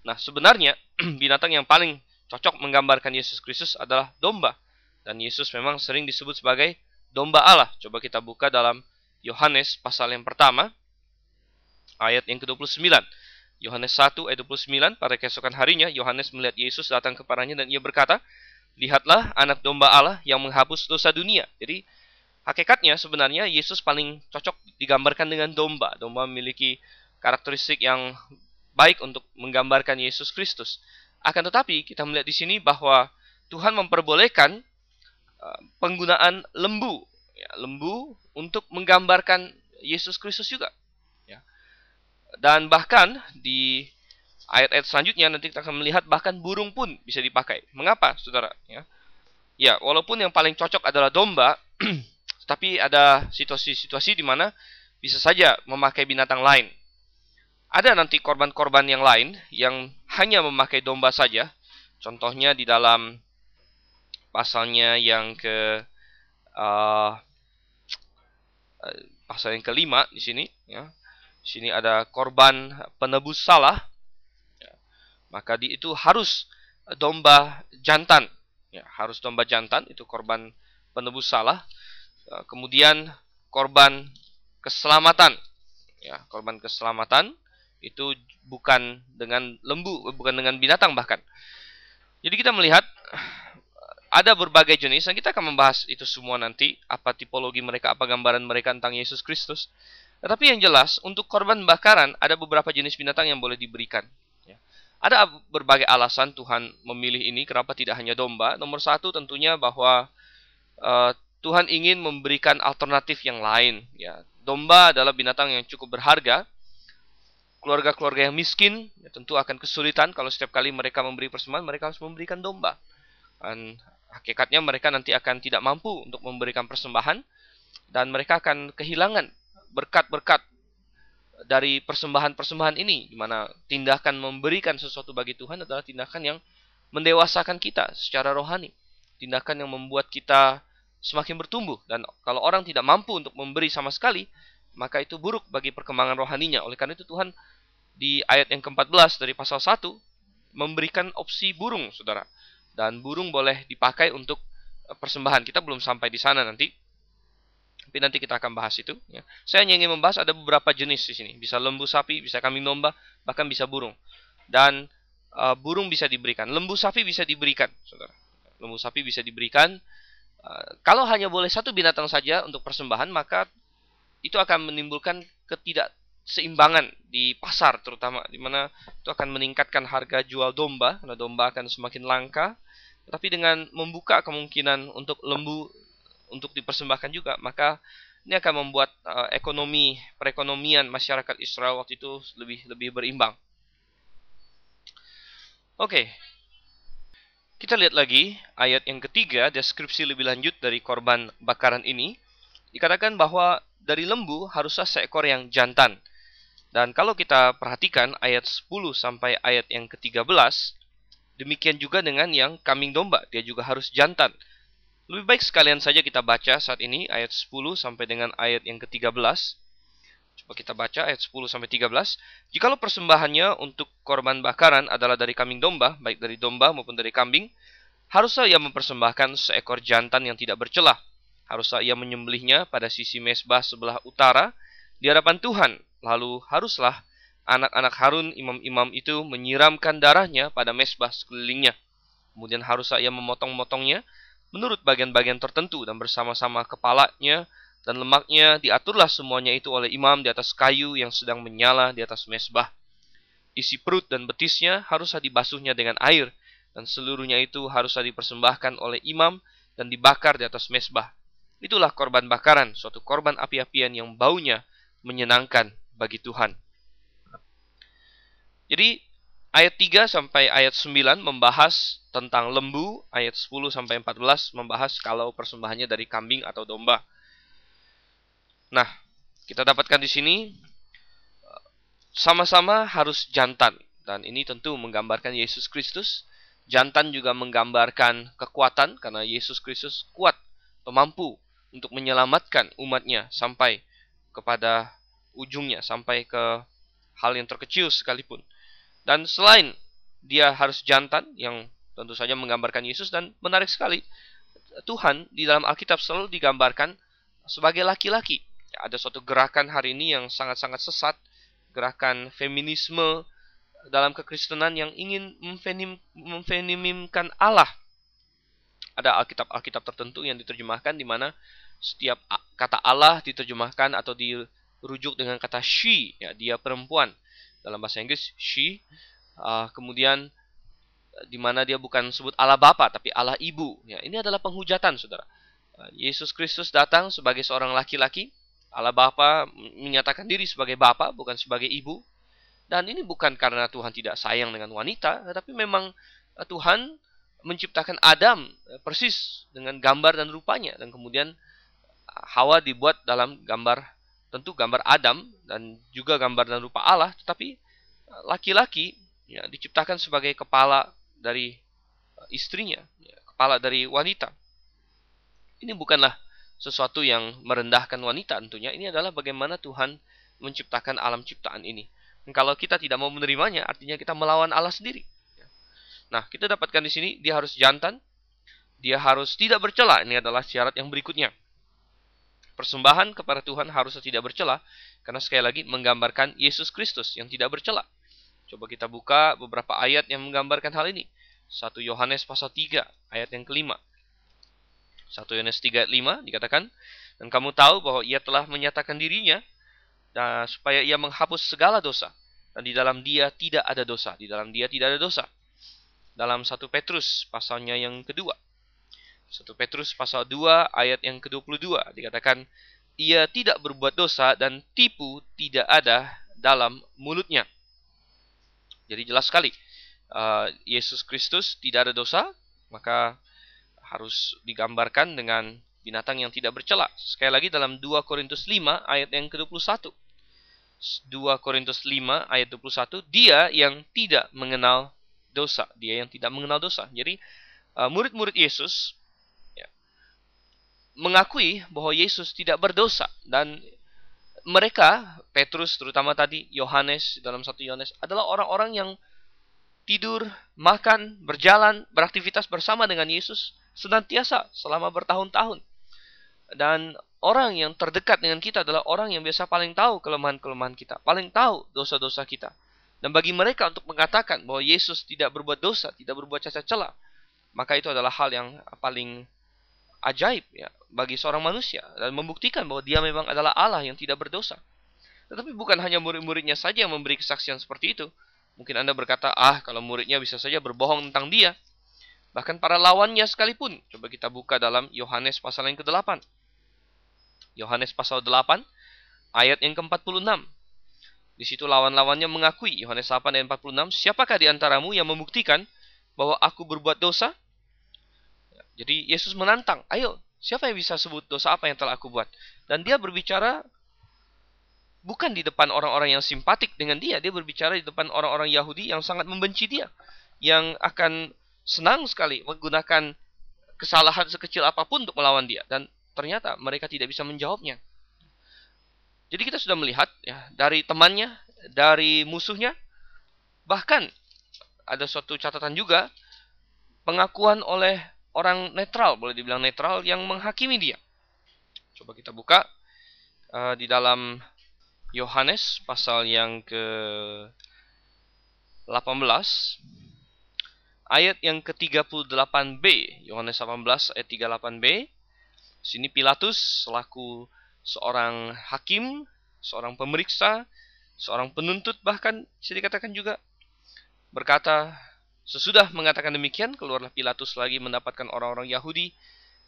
Nah, sebenarnya <clears throat> binatang yang paling cocok menggambarkan Yesus Kristus adalah domba. Dan Yesus memang sering disebut sebagai domba Allah. Coba kita buka dalam Yohanes pasal yang pertama, ayat yang ke-29. Yohanes 1 ayat 29, pada keesokan harinya, Yohanes melihat Yesus datang kepadanya dan ia berkata, Lihatlah anak domba Allah yang menghapus dosa dunia. Jadi, Hakikatnya sebenarnya Yesus paling cocok digambarkan dengan domba. Domba memiliki karakteristik yang baik untuk menggambarkan Yesus Kristus. Akan tetapi kita melihat di sini bahwa Tuhan memperbolehkan uh, penggunaan lembu, ya, lembu untuk menggambarkan Yesus Kristus juga. Dan bahkan di ayat-ayat selanjutnya nanti kita akan melihat bahkan burung pun bisa dipakai. Mengapa, saudara? Ya, ya walaupun yang paling cocok adalah domba, <clears throat> Tapi ada situasi-situasi di mana bisa saja memakai binatang lain. Ada nanti korban-korban yang lain yang hanya memakai domba saja. Contohnya di dalam pasalnya yang ke uh, pasal yang kelima di sini ya. Sini ada korban penebus salah. Ya. Maka di itu harus domba jantan. Ya, harus domba jantan itu korban penebus salah. Uh, kemudian korban keselamatan. Ya, korban keselamatan itu bukan dengan lembu, bukan dengan binatang bahkan. Jadi kita melihat ada berbagai jenis dan kita akan membahas itu semua nanti apa tipologi mereka, apa gambaran mereka tentang Yesus Kristus. Tetapi yang jelas untuk korban bakaran ada beberapa jenis binatang yang boleh diberikan. Ya. Ada berbagai alasan Tuhan memilih ini kenapa tidak hanya domba. Nomor satu tentunya bahwa uh, Tuhan ingin memberikan alternatif yang lain. Ya. Domba adalah binatang yang cukup berharga. Keluarga-keluarga yang miskin ya, tentu akan kesulitan kalau setiap kali mereka memberi persembahan mereka harus memberikan domba. Dan hakikatnya mereka nanti akan tidak mampu untuk memberikan persembahan dan mereka akan kehilangan berkat-berkat dari persembahan-persembahan ini di mana tindakan memberikan sesuatu bagi Tuhan adalah tindakan yang mendewasakan kita secara rohani tindakan yang membuat kita semakin bertumbuh dan kalau orang tidak mampu untuk memberi sama sekali maka itu buruk bagi perkembangan rohaninya oleh karena itu Tuhan di ayat yang ke-14 dari pasal 1 memberikan opsi burung saudara dan burung boleh dipakai untuk eh, persembahan. Kita belum sampai di sana nanti. Tapi nanti kita akan bahas itu. Ya. Saya hanya ingin membahas ada beberapa jenis di sini. Bisa lembu sapi, bisa kambing domba, bahkan bisa burung. Dan uh, burung bisa diberikan. Lembu sapi bisa diberikan, saudara. Lembu sapi bisa diberikan. Uh, kalau hanya boleh satu binatang saja untuk persembahan, maka itu akan menimbulkan ketidakseimbangan di pasar terutama di mana itu akan meningkatkan harga jual domba karena domba akan semakin langka tapi dengan membuka kemungkinan untuk lembu untuk dipersembahkan juga, maka ini akan membuat uh, ekonomi perekonomian masyarakat Israel waktu itu lebih lebih berimbang. Oke. Okay. Kita lihat lagi ayat yang ketiga, deskripsi lebih lanjut dari korban bakaran ini. Dikatakan bahwa dari lembu haruslah seekor yang jantan. Dan kalau kita perhatikan ayat 10 sampai ayat yang ke-13, Demikian juga dengan yang kambing domba, dia juga harus jantan. Lebih baik sekalian saja kita baca saat ini ayat 10 sampai dengan ayat yang ke-13. Coba kita baca ayat 10 sampai 13. Jikalau persembahannya untuk korban bakaran adalah dari kambing domba, baik dari domba maupun dari kambing, haruslah ia mempersembahkan seekor jantan yang tidak bercelah. Haruslah ia menyembelihnya pada sisi mesbah sebelah utara di hadapan Tuhan. Lalu haruslah anak-anak Harun, imam-imam itu menyiramkan darahnya pada mesbah sekelilingnya. Kemudian harus saya memotong-motongnya menurut bagian-bagian tertentu dan bersama-sama kepalanya dan lemaknya diaturlah semuanya itu oleh imam di atas kayu yang sedang menyala di atas mesbah. Isi perut dan betisnya haruslah dibasuhnya dengan air dan seluruhnya itu haruslah dipersembahkan oleh imam dan dibakar di atas mesbah. Itulah korban bakaran, suatu korban api-apian yang baunya menyenangkan bagi Tuhan. Jadi ayat 3 sampai ayat 9 membahas tentang lembu, ayat 10 sampai 14 membahas kalau persembahannya dari kambing atau domba. Nah, kita dapatkan di sini sama-sama harus jantan dan ini tentu menggambarkan Yesus Kristus. Jantan juga menggambarkan kekuatan karena Yesus Kristus kuat, mampu untuk menyelamatkan umatnya sampai kepada ujungnya, sampai ke hal yang terkecil sekalipun. Dan selain dia harus jantan yang tentu saja menggambarkan Yesus dan menarik sekali Tuhan di dalam Alkitab selalu digambarkan sebagai laki-laki. Ya, ada suatu gerakan hari ini yang sangat-sangat sesat, gerakan feminisme dalam kekristenan yang ingin memfenimimkan Allah. Ada Alkitab-Alkitab tertentu yang diterjemahkan di mana setiap kata Allah diterjemahkan atau dirujuk dengan kata she, ya dia perempuan dalam bahasa Inggris she uh, kemudian uh, di mana dia bukan sebut Allah Bapa tapi Allah Ibu. Ya ini adalah penghujatan Saudara. Uh, Yesus Kristus datang sebagai seorang laki-laki Allah Bapa menyatakan diri sebagai Bapa bukan sebagai ibu. Dan ini bukan karena Tuhan tidak sayang dengan wanita tetapi memang uh, Tuhan menciptakan Adam persis dengan gambar dan rupanya. Dan kemudian Hawa dibuat dalam gambar tentu gambar Adam dan juga gambar dan rupa Allah, tetapi eh, laki-laki ya, diciptakan sebagai kepala dari eh, istrinya, ya, kepala dari wanita. Ini bukanlah sesuatu yang merendahkan wanita tentunya. Ini adalah bagaimana Tuhan menciptakan alam ciptaan ini. Dan kalau kita tidak mau menerimanya, artinya kita melawan Allah sendiri. Nah, kita dapatkan di sini dia harus jantan, dia harus tidak bercela. Ini adalah syarat yang berikutnya. Persembahan kepada Tuhan harus tidak bercela, karena sekali lagi menggambarkan Yesus Kristus yang tidak bercela. Coba kita buka beberapa ayat yang menggambarkan hal ini. 1 Yohanes pasal 3 ayat yang kelima. 1 Yohanes 3 ayat 5 dikatakan, Dan kamu tahu bahwa ia telah menyatakan dirinya dan supaya ia menghapus segala dosa. Dan di dalam dia tidak ada dosa. Di dalam dia tidak ada dosa. Dalam 1 Petrus pasalnya yang kedua. 1 Petrus pasal 2 ayat yang ke-22 dikatakan, Ia tidak berbuat dosa dan tipu tidak ada dalam mulutnya. Jadi jelas sekali, uh, Yesus Kristus tidak ada dosa, maka harus digambarkan dengan binatang yang tidak bercela. Sekali lagi dalam 2 Korintus 5 ayat yang ke-21. 2 Korintus 5 ayat 21, dia yang tidak mengenal dosa, dia yang tidak mengenal dosa. Jadi uh, murid-murid Yesus mengakui bahwa Yesus tidak berdosa dan mereka Petrus terutama tadi Yohanes dalam satu Yohanes adalah orang-orang yang tidur, makan, berjalan, beraktivitas bersama dengan Yesus senantiasa selama bertahun-tahun. Dan orang yang terdekat dengan kita adalah orang yang biasa paling tahu kelemahan-kelemahan kita, paling tahu dosa-dosa kita. Dan bagi mereka untuk mengatakan bahwa Yesus tidak berbuat dosa, tidak berbuat cacat celah, maka itu adalah hal yang paling ajaib ya bagi seorang manusia dan membuktikan bahwa dia memang adalah Allah yang tidak berdosa. Tetapi bukan hanya murid-muridnya saja yang memberi kesaksian seperti itu. Mungkin Anda berkata, ah kalau muridnya bisa saja berbohong tentang dia. Bahkan para lawannya sekalipun. Coba kita buka dalam Yohanes pasal yang ke-8. Yohanes pasal 8 ayat yang ke-46. Di situ lawan-lawannya mengakui Yohanes 8 ayat 46, siapakah di antaramu yang membuktikan bahwa aku berbuat dosa? Jadi Yesus menantang, ayo, siapa yang bisa sebut dosa apa yang telah aku buat? Dan dia berbicara bukan di depan orang-orang yang simpatik dengan dia, dia berbicara di depan orang-orang Yahudi yang sangat membenci dia, yang akan senang sekali menggunakan kesalahan sekecil apa pun untuk melawan dia dan ternyata mereka tidak bisa menjawabnya. Jadi kita sudah melihat ya dari temannya, dari musuhnya, bahkan ada suatu catatan juga pengakuan oleh orang netral, boleh dibilang netral yang menghakimi dia. Coba kita buka uh, di dalam Yohanes pasal yang ke 18 ayat yang ke-38b Yohanes 18 ayat 38b sini Pilatus selaku seorang hakim, seorang pemeriksa, seorang penuntut bahkan bisa dikatakan juga berkata Sesudah mengatakan demikian, keluarlah Pilatus lagi mendapatkan orang-orang Yahudi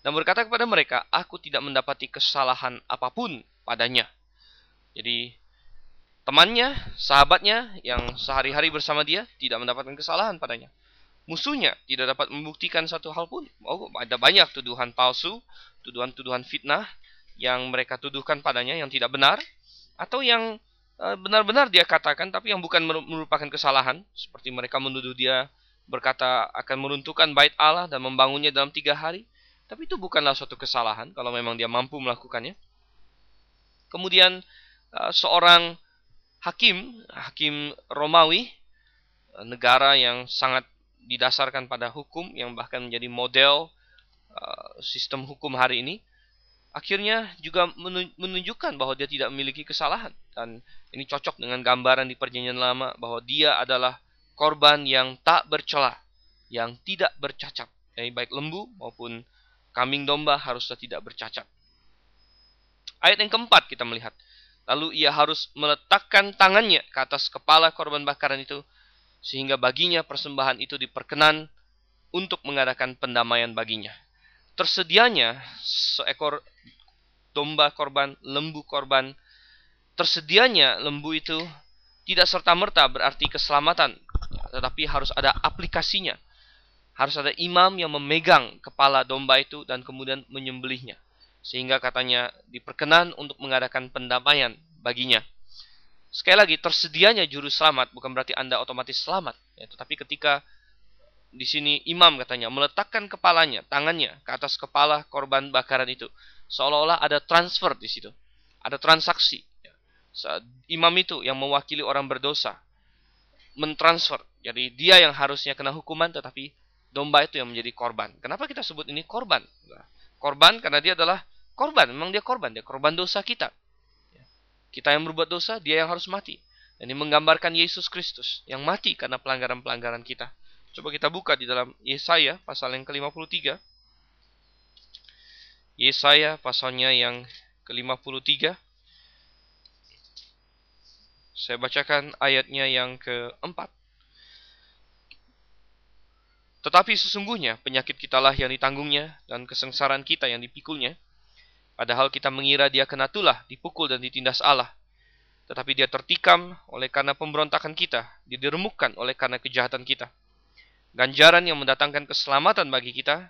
dan berkata kepada mereka, "Aku tidak mendapati kesalahan apa pun padanya." Jadi, temannya, sahabatnya yang sehari-hari bersama dia tidak mendapatkan kesalahan padanya. Musuhnya tidak dapat membuktikan satu hal pun. Oh, ada banyak tuduhan palsu, tuduhan-tuduhan fitnah yang mereka tuduhkan padanya yang tidak benar atau yang eh, benar-benar dia katakan tapi yang bukan merupakan kesalahan seperti mereka menuduh dia berkata akan meruntuhkan bait Allah dan membangunnya dalam tiga hari. Tapi itu bukanlah suatu kesalahan kalau memang dia mampu melakukannya. Kemudian uh, seorang hakim, hakim Romawi, uh, negara yang sangat didasarkan pada hukum yang bahkan menjadi model uh, sistem hukum hari ini, akhirnya juga menunjukkan bahwa dia tidak memiliki kesalahan dan ini cocok dengan gambaran di perjanjian lama bahwa dia adalah korban yang tak bercela, yang tidak bercacat. Jadi baik lembu maupun kambing domba haruslah tidak bercacat. Ayat yang keempat kita melihat. Lalu ia harus meletakkan tangannya ke atas kepala korban bakaran itu sehingga baginya persembahan itu diperkenan untuk mengadakan pendamaian baginya. Tersedianya seekor domba korban, lembu korban, tersedianya lembu itu tidak serta-merta berarti keselamatan tetapi harus ada aplikasinya. Harus ada imam yang memegang kepala domba itu dan kemudian menyembelihnya. Sehingga katanya diperkenan untuk mengadakan pendamaian baginya. Sekali lagi, tersedianya juru selamat bukan berarti Anda otomatis selamat. Ya, tetapi ketika di sini imam katanya meletakkan kepalanya, tangannya ke atas kepala korban bakaran itu. Seolah-olah ada transfer di situ. Ada transaksi. Imam itu yang mewakili orang berdosa mentransfer. Jadi dia yang harusnya kena hukuman tetapi domba itu yang menjadi korban. Kenapa kita sebut ini korban? Korban karena dia adalah korban. Memang dia korban. Dia korban dosa kita. Kita yang berbuat dosa, dia yang harus mati. Dan ini menggambarkan Yesus Kristus yang mati karena pelanggaran-pelanggaran kita. Coba kita buka di dalam Yesaya pasal yang ke-53. Yesaya pasalnya yang ke-53. Saya bacakan ayatnya yang keempat. Tetapi sesungguhnya penyakit kitalah yang ditanggungnya dan kesengsaraan kita yang dipikulnya. Padahal kita mengira dia kena tulah, dipukul dan ditindas Allah. Tetapi dia tertikam oleh karena pemberontakan kita, dia diremukkan oleh karena kejahatan kita. Ganjaran yang mendatangkan keselamatan bagi kita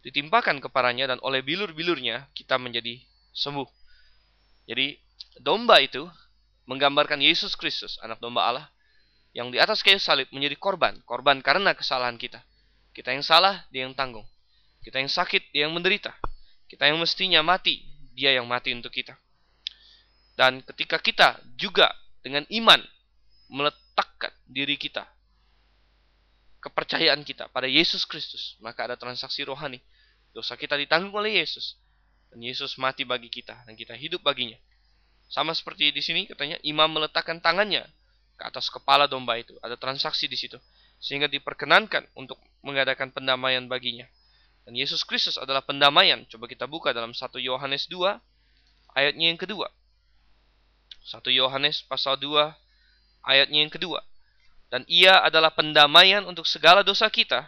ditimpakan kepadanya dan oleh bilur-bilurnya kita menjadi sembuh. Jadi domba itu menggambarkan Yesus Kristus, anak domba Allah, yang di atas kayu salib menjadi korban, korban karena kesalahan kita. Kita yang salah, dia yang tanggung. Kita yang sakit, dia yang menderita. Kita yang mestinya mati, dia yang mati untuk kita. Dan ketika kita juga dengan iman meletakkan diri kita, kepercayaan kita pada Yesus Kristus, maka ada transaksi rohani. Dosa kita ditanggung oleh Yesus. Dan Yesus mati bagi kita, dan kita hidup baginya. Sama seperti di sini katanya imam meletakkan tangannya ke atas kepala domba itu. Ada transaksi di situ. Sehingga diperkenankan untuk mengadakan pendamaian baginya. Dan Yesus Kristus adalah pendamaian. Coba kita buka dalam 1 Yohanes 2 ayatnya yang kedua. 1 Yohanes pasal 2 ayatnya yang kedua. Dan ia adalah pendamaian untuk segala dosa kita.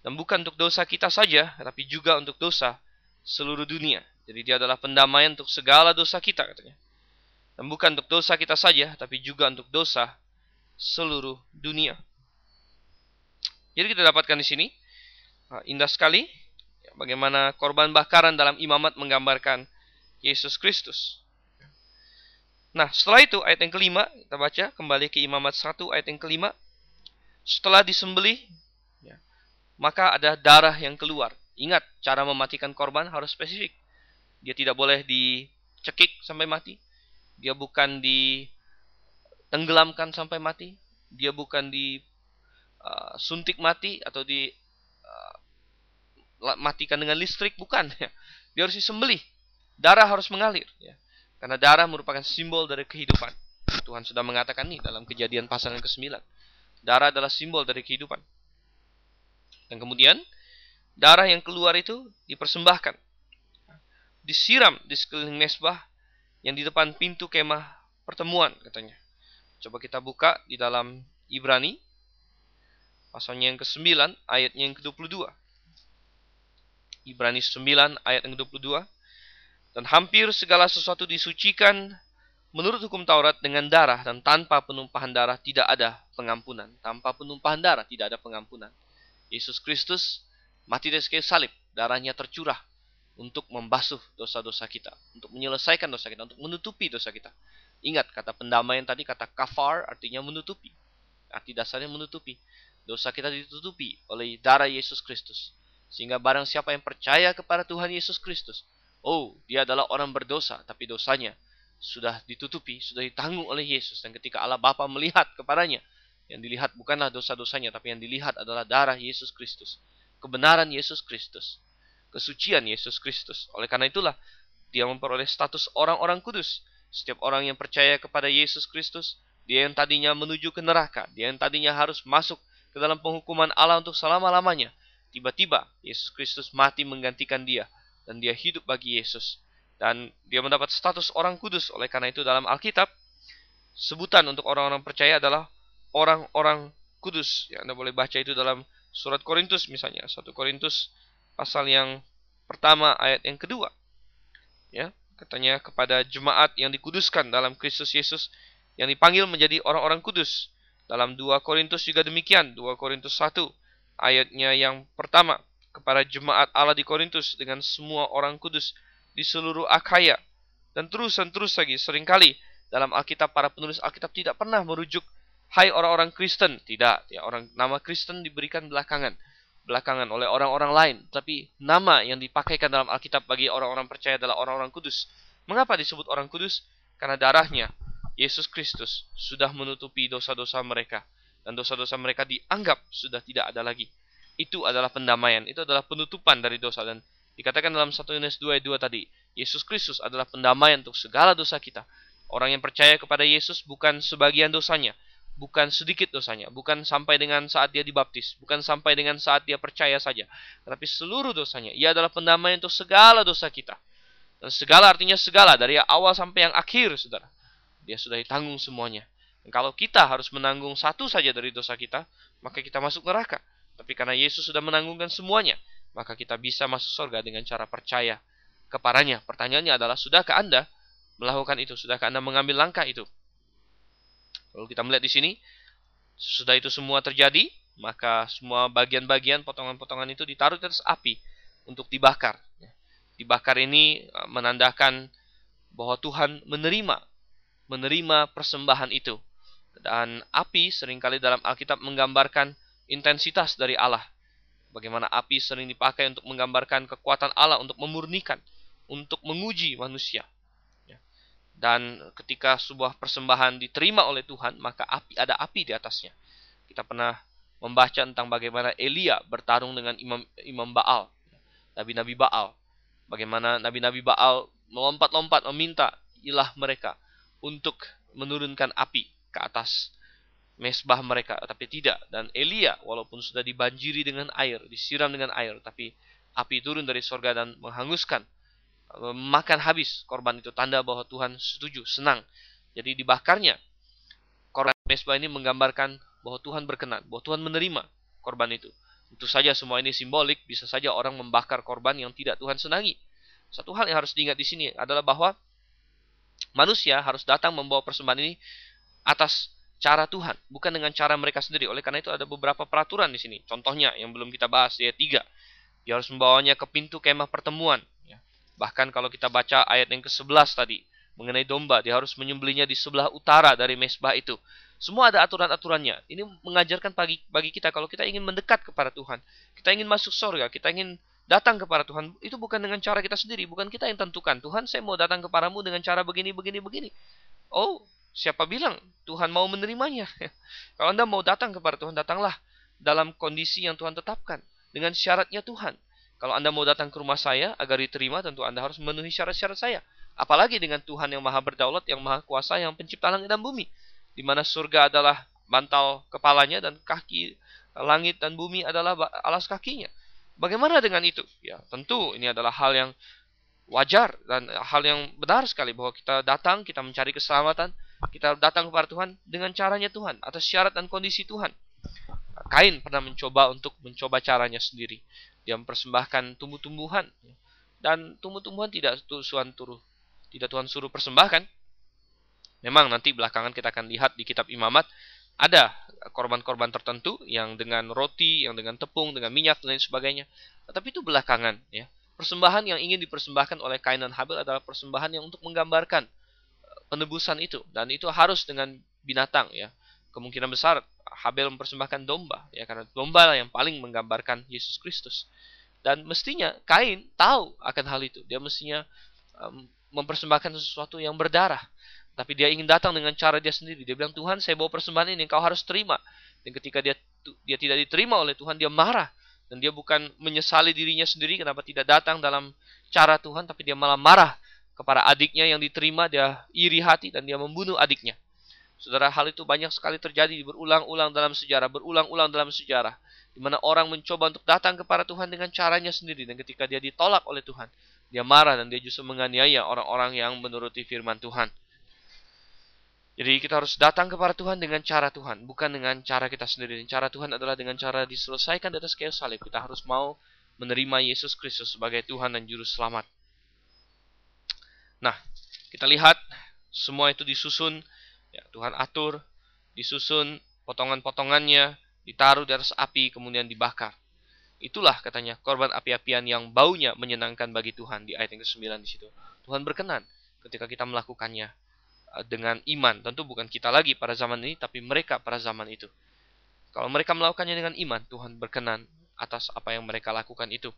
Dan bukan untuk dosa kita saja, tapi juga untuk dosa seluruh dunia. Jadi dia adalah pendamaian untuk segala dosa kita katanya. Dan bukan untuk dosa kita saja, tapi juga untuk dosa seluruh dunia. Jadi kita dapatkan di sini, ah, indah sekali, ya, bagaimana korban bakaran dalam imamat menggambarkan Yesus Kristus. Nah, setelah itu ayat yang kelima, kita baca kembali ke imamat 1 ayat yang kelima. Setelah disembelih, ya, maka ada darah yang keluar. Ingat, cara mematikan korban harus spesifik. Dia tidak boleh dicekik sampai mati. Dia bukan ditenggelamkan sampai mati. Dia bukan disuntik uh, mati atau di uh, matikan dengan listrik, bukan. Ya. <laughs> Dia harus disembelih. Darah harus mengalir. Ya. Karena darah merupakan simbol dari kehidupan. Tuhan sudah mengatakan nih dalam kejadian pasal yang ke-9. Darah adalah simbol dari kehidupan. Dan kemudian, darah yang keluar itu dipersembahkan. Disiram di sekeliling mesbah yang di depan pintu kemah pertemuan katanya. Coba kita buka di dalam Ibrani pasalnya yang ke-9 ayatnya yang ke-22. Ibrani 9 ayat yang ke-22. Dan hampir segala sesuatu disucikan menurut hukum Taurat dengan darah dan tanpa penumpahan darah tidak ada pengampunan. Tanpa penumpahan darah tidak ada pengampunan. Yesus Kristus mati dari kayu salib, darahnya tercurah untuk membasuh dosa-dosa kita, untuk menyelesaikan dosa kita, untuk menutupi dosa kita. Ingat kata pendamaian tadi kata kafar artinya menutupi. Arti dasarnya menutupi. Dosa kita ditutupi oleh darah Yesus Kristus. Sehingga barang siapa yang percaya kepada Tuhan Yesus Kristus, oh, dia adalah orang berdosa, tapi dosanya sudah ditutupi, sudah ditanggung oleh Yesus. Dan ketika Allah Bapa melihat kepadanya, yang dilihat bukanlah dosa-dosanya, tapi yang dilihat adalah darah Yesus Kristus. Kebenaran Yesus Kristus kesucian Yesus Kristus. Oleh karena itulah dia memperoleh status orang-orang kudus. Setiap orang yang percaya kepada Yesus Kristus, dia yang tadinya menuju ke neraka, dia yang tadinya harus masuk ke dalam penghukuman Allah untuk selama-lamanya. Tiba-tiba Yesus Kristus mati menggantikan dia dan dia hidup bagi Yesus. Dan dia mendapat status orang kudus. Oleh karena itu dalam Alkitab, sebutan untuk orang-orang percaya adalah orang-orang kudus. Ya, Anda boleh baca itu dalam surat Korintus misalnya. 1 Korintus pasal yang pertama ayat yang kedua. Ya, katanya kepada jemaat yang dikuduskan dalam Kristus Yesus yang dipanggil menjadi orang-orang kudus. Dalam 2 Korintus juga demikian, 2 Korintus 1 ayatnya yang pertama kepada jemaat Allah di Korintus dengan semua orang kudus di seluruh Akhaya. Dan terus dan terus lagi sering kali dalam Alkitab para penulis Alkitab tidak pernah merujuk hai orang-orang Kristen, tidak, ya orang nama Kristen diberikan belakangan belakangan oleh orang-orang lain, tapi nama yang dipakaikan dalam Alkitab bagi orang-orang percaya adalah orang-orang kudus. Mengapa disebut orang kudus? Karena darahnya Yesus Kristus sudah menutupi dosa-dosa mereka dan dosa-dosa mereka dianggap sudah tidak ada lagi. Itu adalah pendamaian, itu adalah penutupan dari dosa dan dikatakan dalam 1 Yohanes 2 ayat 2 tadi, Yesus Kristus adalah pendamaian untuk segala dosa kita. Orang yang percaya kepada Yesus bukan sebagian dosanya, bukan sedikit dosanya, bukan sampai dengan saat dia dibaptis, bukan sampai dengan saat dia percaya saja, tetapi seluruh dosanya. Ia adalah pendamaian untuk segala dosa kita. Dan segala artinya segala dari awal sampai yang akhir, Saudara. Dia sudah ditanggung semuanya. Dan kalau kita harus menanggung satu saja dari dosa kita, maka kita masuk neraka. Tapi karena Yesus sudah menanggungkan semuanya, maka kita bisa masuk surga dengan cara percaya kepadanya. Pertanyaannya adalah, sudahkah Anda melakukan itu? Sudahkah Anda mengambil langkah itu? Kalau kita melihat di sini, sudah itu semua terjadi, maka semua bagian-bagian potongan-potongan itu ditaruh di atas api untuk dibakar. Dibakar ini eh, menandakan bahwa Tuhan menerima menerima persembahan itu. Dan api sering kali dalam Alkitab menggambarkan intensitas dari Allah. Bagaimana api sering dipakai untuk menggambarkan kekuatan Allah untuk memurnikan, untuk menguji manusia. Dan ketika sebuah persembahan diterima oleh Tuhan, maka api ada api di atasnya. Kita pernah membaca tentang bagaimana Elia bertarung dengan imam imam Baal, nabi-nabi Baal. Bagaimana nabi-nabi Baal melompat-lompat meminta ilah mereka untuk menurunkan api ke atas mesbah mereka, tapi tidak. Dan Elia, walaupun sudah dibanjiri dengan air, disiram dengan air, tapi api turun dari sorga dan menghanguskan, makan habis korban itu. Tanda bahwa Tuhan setuju, senang. Jadi dibakarnya korban mesbah ini menggambarkan bahwa Tuhan berkenan, bahwa Tuhan menerima korban itu. Tentu saja semua ini simbolik, bisa saja orang membakar korban yang tidak Tuhan senangi. Satu hal yang harus diingat di sini adalah bahwa manusia harus datang membawa persembahan ini atas cara Tuhan, bukan dengan cara mereka sendiri. Oleh karena itu ada beberapa peraturan di sini. Contohnya yang belum kita bahas ayat 3. Dia harus membawanya ke pintu kemah pertemuan. Bahkan kalau kita baca ayat yang ke-11 tadi mengenai domba, dia harus menyembelinya di sebelah utara dari mesbah itu. Semua ada aturan-aturannya. Ini mengajarkan bagi bagi kita kalau kita ingin mendekat kepada Tuhan, kita ingin masuk surga, kita ingin datang kepada Tuhan itu bukan dengan cara kita sendiri, bukan kita yang tentukan. Tuhan, saya mau datang kepadamu dengan cara begini, begini, begini. Oh, siapa bilang Tuhan mau menerimanya? <laughs> Kalau Anda mau datang kepada Tuhan, datanglah dalam kondisi yang Tuhan tetapkan dengan syaratnya Tuhan. Kalau Anda mau datang ke rumah saya agar diterima, tentu Anda harus memenuhi syarat-syarat saya. Apalagi dengan Tuhan yang maha berdaulat, yang maha kuasa, yang pencipta langit dan bumi. Di mana surga adalah bantal kepalanya dan kaki langit dan bumi adalah alas kakinya. Bagaimana dengan itu? Ya, tentu ini adalah hal yang wajar dan hal yang benar sekali bahwa kita datang, kita mencari keselamatan, kita datang kepada Tuhan dengan caranya Tuhan, atas syarat dan kondisi Tuhan. Kain pernah mencoba untuk mencoba caranya sendiri. Dia mempersembahkan tumbuh-tumbuhan dan tumbuh-tumbuhan tidak Tuhan suruh tidak Tuhan suruh persembahkan. Memang nanti belakangan kita akan lihat di kitab Imamat ada korban-korban tertentu yang dengan roti, yang dengan tepung, dengan minyak dan lain sebagainya. Tetapi itu belakangan ya. Persembahan yang ingin dipersembahkan oleh Kain dan Habel adalah persembahan yang untuk menggambarkan eh, penebusan itu dan itu harus dengan binatang ya. Kemungkinan besar Habel mempersembahkan domba ya karena domba yang paling menggambarkan Yesus Kristus. Dan mestinya Kain tahu akan hal itu. Dia mestinya um, mempersembahkan sesuatu yang berdarah tapi dia ingin datang dengan cara dia sendiri. Dia bilang, Tuhan saya bawa persembahan ini, kau harus terima. Dan ketika dia dia tidak diterima oleh Tuhan, dia marah. Dan dia bukan menyesali dirinya sendiri kenapa tidak datang dalam cara Tuhan, tapi dia malah marah kepada adiknya yang diterima, dia iri hati dan dia membunuh adiknya. Saudara, hal itu banyak sekali terjadi berulang-ulang dalam sejarah, berulang-ulang dalam sejarah. Di mana orang mencoba untuk datang kepada Tuhan dengan caranya sendiri. Dan ketika dia ditolak oleh Tuhan, dia marah dan dia justru menganiaya orang-orang yang menuruti firman Tuhan. Jadi kita harus datang kepada Tuhan dengan cara Tuhan, bukan dengan cara kita sendiri. Cara Tuhan adalah dengan cara diselesaikan di atas kayu salib. Kita harus mau menerima Yesus Kristus sebagai Tuhan dan Juru Selamat. Nah, kita lihat semua itu disusun, ya, Tuhan atur, disusun potongan-potongannya, ditaruh di atas api, kemudian dibakar. Itulah katanya korban api-apian yang baunya menyenangkan bagi Tuhan di ayat yang ke-9 di situ. Tuhan berkenan ketika kita melakukannya. Eh, dengan iman. Tentu bukan kita lagi pada zaman ini, tapi mereka pada zaman itu. Kalau mereka melakukannya dengan iman, Tuhan berkenan. atas apa yang mereka lakukan itu.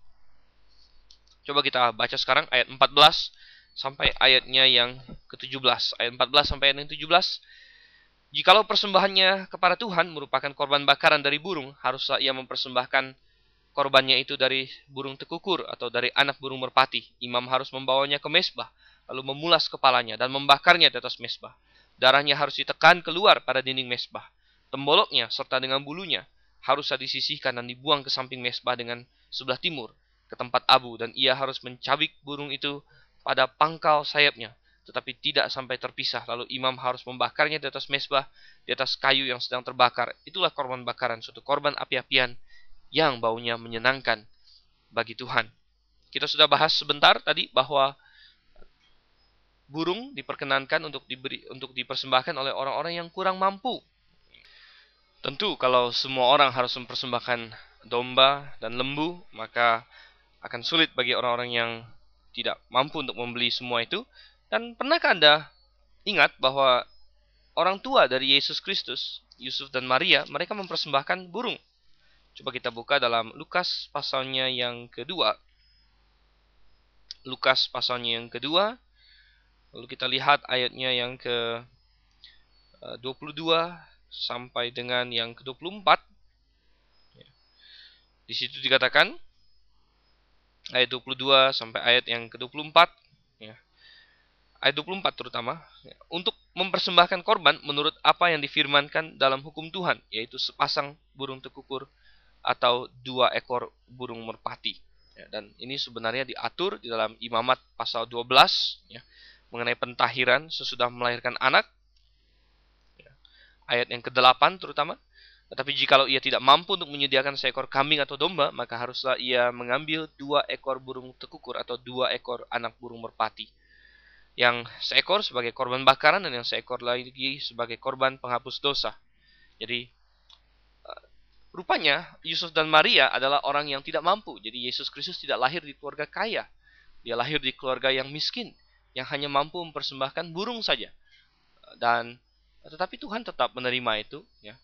Coba kita baca sekarang ayat 14 sampai ayatnya yang ke-17. Ayat 14 sampai ayat yang 17. Jikalau persembahannya kepada Tuhan merupakan korban bakaran dari burung, haruslah ia mempersembahkan korbannya itu dari burung tekukur atau dari anak burung merpati. Imam harus membawanya ke mesbah, lalu memulas kepalanya dan membakarnya di atas mesbah. Darahnya harus ditekan keluar pada dinding mesbah. Temboloknya serta dengan bulunya haruslah disisihkan dan dibuang ke samping mesbah dengan sebelah timur ke tempat abu dan ia harus mencabik burung itu pada pangkal sayapnya tetapi tidak sampai terpisah. Lalu imam harus membakarnya di atas mesbah di atas kayu yang sedang terbakar. Itulah korban bakaran suatu korban api-apian yang baunya menyenangkan bagi Tuhan. Kita sudah bahas sebentar tadi bahwa burung diperkenankan untuk diberi untuk dipersembahkan oleh orang-orang yang kurang mampu. Tentu kalau semua orang harus mempersembahkan domba dan lembu, maka akan sulit bagi orang-orang yang tidak mampu untuk membeli semua itu. Dan pernahkah Anda ingat bahwa orang tua dari Yesus Kristus, Yusuf dan Maria, mereka mempersembahkan burung. Coba kita buka dalam Lukas pasalnya yang kedua. Lukas pasalnya yang kedua. Lalu kita lihat ayatnya yang ke 22 eh, sampai dengan yang ke-24 ya. di situ dikatakan ayat 22 sampai ayat yang ke-24 ya. ayat 24 terutama ya. untuk mempersembahkan korban menurut apa yang difirmankan dalam hukum Tuhan yaitu sepasang burung tekukur atau dua ekor burung merpati ya. dan ini sebenarnya diatur di dalam imamat pasal 12 ya, mengenai pentahiran sesudah melahirkan anak ayat yang ke-8 terutama. Tetapi jikalau ia tidak mampu untuk menyediakan seekor kambing atau domba, maka haruslah ia mengambil dua ekor burung tekukur atau dua ekor anak burung merpati. Yang seekor sebagai korban bakaran dan yang seekor lagi sebagai korban penghapus dosa. Jadi eh, rupanya Yusuf dan Maria adalah orang yang tidak mampu. Jadi Yesus Kristus tidak lahir di keluarga kaya. Dia lahir di keluarga yang miskin, yang hanya mampu mempersembahkan burung saja. Dan tetapi Tuhan tetap menerima itu, ya.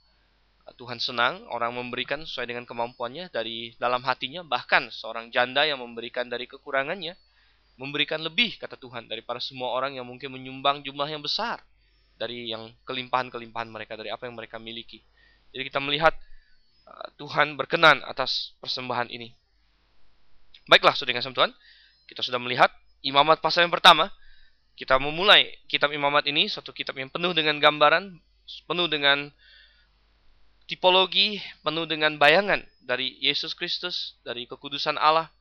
Tuhan senang orang memberikan sesuai dengan kemampuannya dari dalam hatinya, bahkan seorang janda yang memberikan dari kekurangannya, memberikan lebih kata Tuhan daripada semua orang yang mungkin menyumbang jumlah yang besar dari yang kelimpahan-kelimpahan mereka dari apa yang mereka miliki. Jadi kita melihat uh, Tuhan berkenan atas persembahan ini. Baiklah, saudara kasih Tuhan, kita sudah melihat imamat pasal yang pertama kita memulai kitab Imamat ini satu kitab yang penuh dengan gambaran, penuh dengan tipologi, penuh dengan bayangan dari Yesus Kristus, dari kekudusan Allah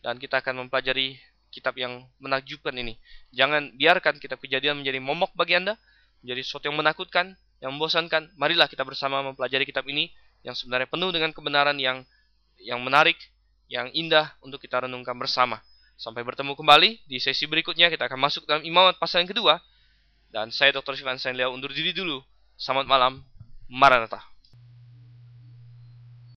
dan kita akan mempelajari kitab yang menakjubkan ini. Jangan biarkan kitab kejadian menjadi momok bagi Anda, menjadi sesuatu yang menakutkan, yang membosankan. Marilah kita bersama mempelajari kitab ini yang sebenarnya penuh dengan kebenaran yang yang menarik, yang indah untuk kita renungkan bersama. Sampai bertemu kembali di sesi berikutnya kita akan masuk dalam imamat pasal yang kedua. Dan saya Dr. Sivan Sainlea undur diri dulu. Selamat malam. Maranatha.